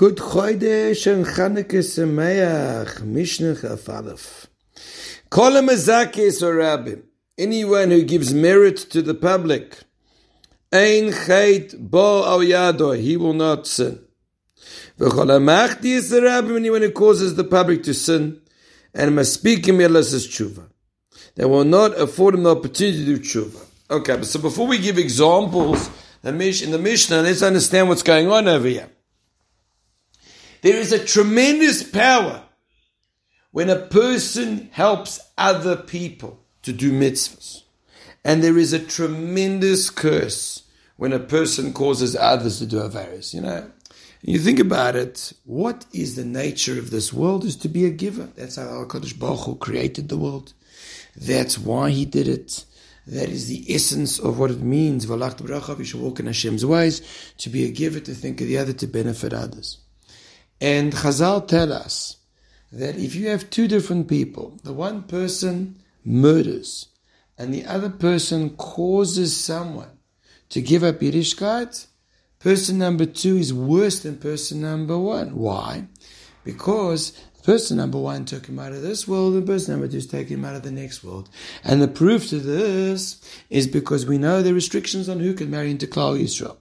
Good Chodesh and Chanukah Sameach, Mishnah Chafalef. Kol Mazakis or Rabbim, anyone who gives merit to the public, Ein Chait Bo Al Yado, he will not sin. V'chol HaMachdi is the Rabbim, anyone who causes the public to sin, and Maspikim Yelas is Tshuva. They will not afford him the opportunity to do Tshuva. Okay, so before we give examples in the Mishnah, let's understand what's going on over here. There is a tremendous power when a person helps other people to do mitzvahs. And there is a tremendous curse when a person causes others to do avaris. You know, you think about it, what is the nature of this world is to be a giver. That's how HaKadosh Baruch Hu created the world. That's why he did it. That is the essence of what it means. You should walk in Hashem's ways, to be a giver, to think of the other, to benefit others. And Chazal tell us that if you have two different people, the one person murders and the other person causes someone to give up Yiddishkeit, person number two is worse than person number one. Why? Because person number one took him out of this world, and person number two is taking him out of the next world. And the proof to this is because we know the restrictions on who can marry into Klal Yisrael.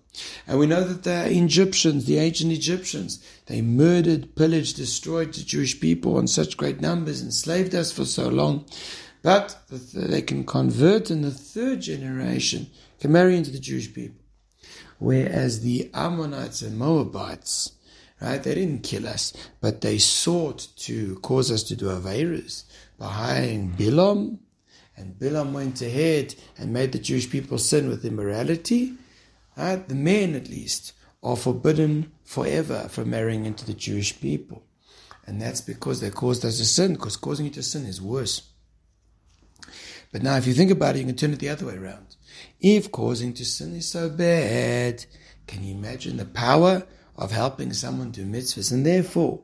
And we know that the Egyptians, the ancient Egyptians, they murdered, pillaged, destroyed the Jewish people in such great numbers, enslaved us for so long. But they can convert in the third generation, can marry into the Jewish people. Whereas the Ammonites and Moabites, right, they didn't kill us, but they sought to cause us to do Averas by hiring Bilam, and Bilam went ahead and made the Jewish people sin with immorality the men at least, are forbidden forever from marrying into the Jewish people. And that's because they caused us to sin, because causing you to sin is worse. But now, if you think about it, you can turn it the other way around. If causing to sin is so bad, can you imagine the power of helping someone do mitzvahs? And therefore,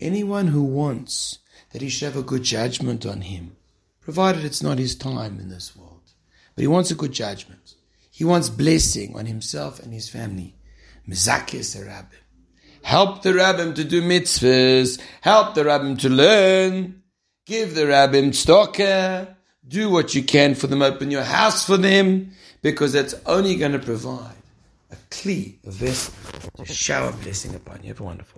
anyone who wants that he should have a good judgment on him, provided it's not his time in this world, but he wants a good judgment, he wants blessing on himself and his family. Mizakis the rabbim. Help the rabbim to do mitzvahs. Help the rabbim to learn. Give the rabbim stocker. Do what you can for them. Open your house for them. Because that's only going to provide a kli, a vessel, to shower blessing upon you. Have a wonderful